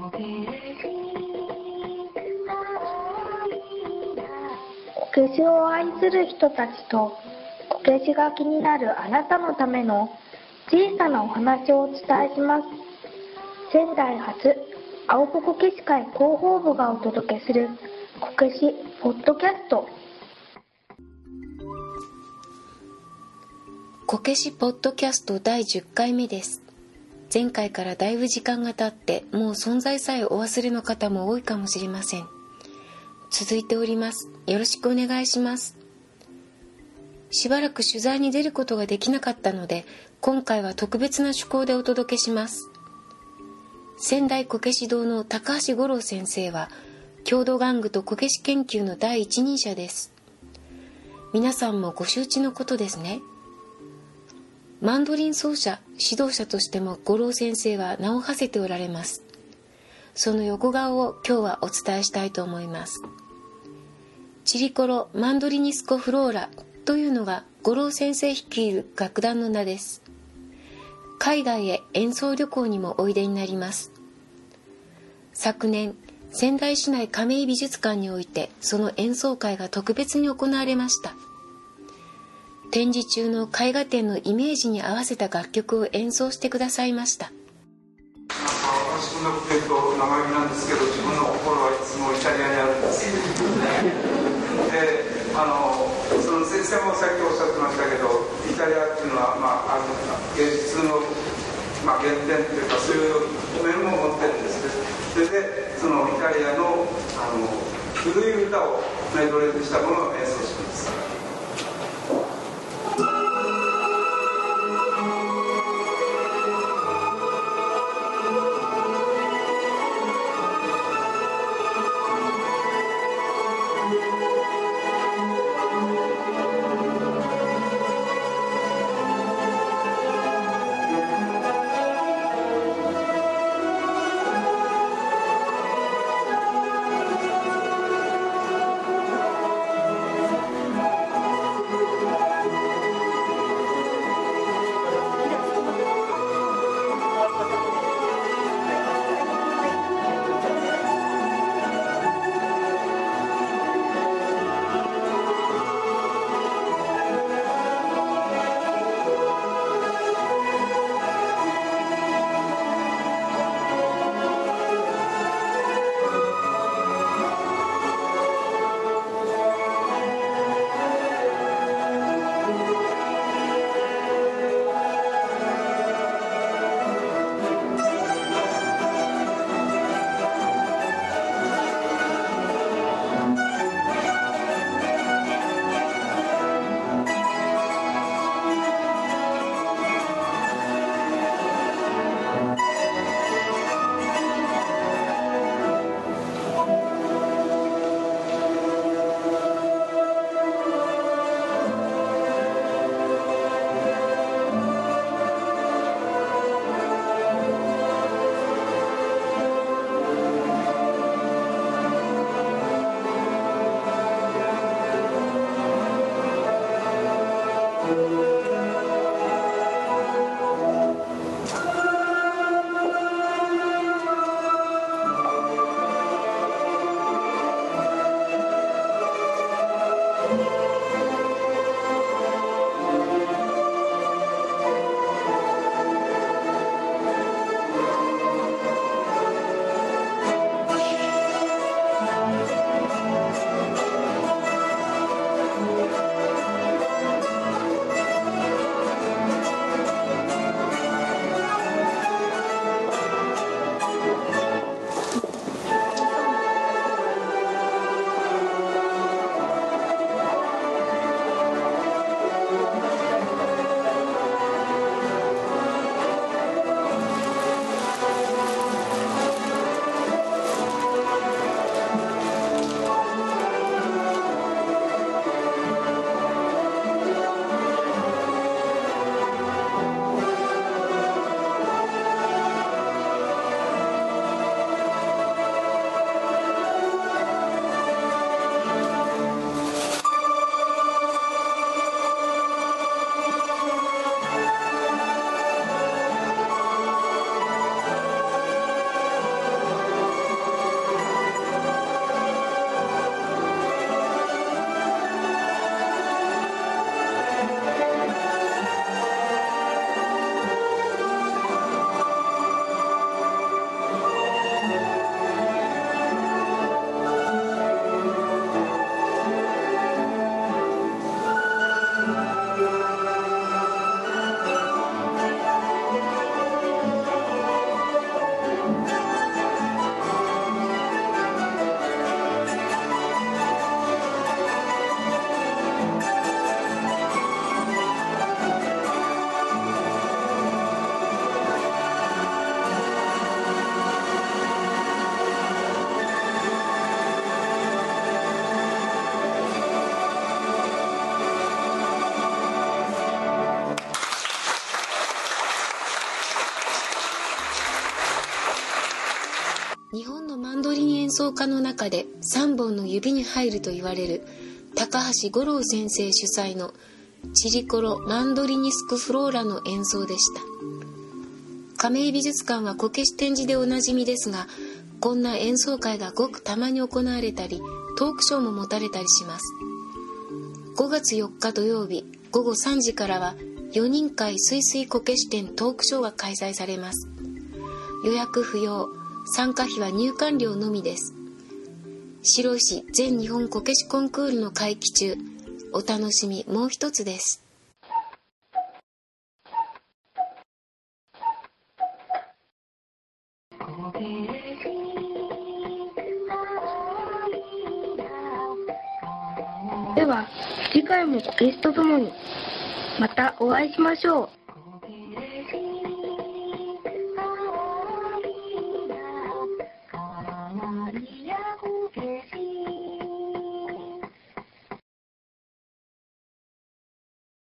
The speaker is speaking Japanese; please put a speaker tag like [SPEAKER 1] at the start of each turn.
[SPEAKER 1] こけしを愛する人たちとこけしが気になるあなたのための小さなお話をお伝えします。仙台発青ポこけし会広報部がお届けするこけしポッドキャスト。
[SPEAKER 2] こけしポッドキャスト第10回目です。前回からだいぶ時間が経ってもう存在さえお忘れの方も多いかもしれません。続いております。よろしくお願いします。しばらく取材に出ることができなかったので今回は特別な趣向でお届けします。仙台こけし堂の高橋五郎先生は郷土玩具とこけし研究の第一人者です。皆さんもご承知のことですね。マンドリン奏者指導者としても五郎先生は名を馳せておられます。その横顔を今日はお伝えしたいと思います。チリコロ・マンドリニスコ・フローラというのが五郎先生率いる楽団の名です。海外へ演奏旅行にもおいでになります。昨年仙台市内亀井美術館においてその演奏会が特別に行われました。展示中の絵画展のイメージに合わせた楽曲を演奏してくださいました。
[SPEAKER 3] 私のというと生意気なんですけど自分の心はいつもイタリアにあるんです。であのその先生もさっきおっしゃってましたけどイタリアっていうのは、まあ、あの芸術の、まあ、原点っていうかそういう面も持ってるんですね。それでそのイタリアのあの古い歌をメドレーにしたものを演奏します。
[SPEAKER 2] 演奏家の中で3本の指に入ると言われる高橋五郎先生主催のチリコロマンドリニスクフローラの演奏でした。亀井美術館はこけし展示でおなじみですがこんな演奏会がごくたまに行われたりトークショーも持たれたりします。5月4日土曜日午後3時からは4人会すいすいこけし展トークショーが開催されます。予約不要参加費は入館料のみです。白石全日本こけしコンクールの会期中お楽しみもう一つです。
[SPEAKER 1] では次回もこけしとともにまたお会いしましょう。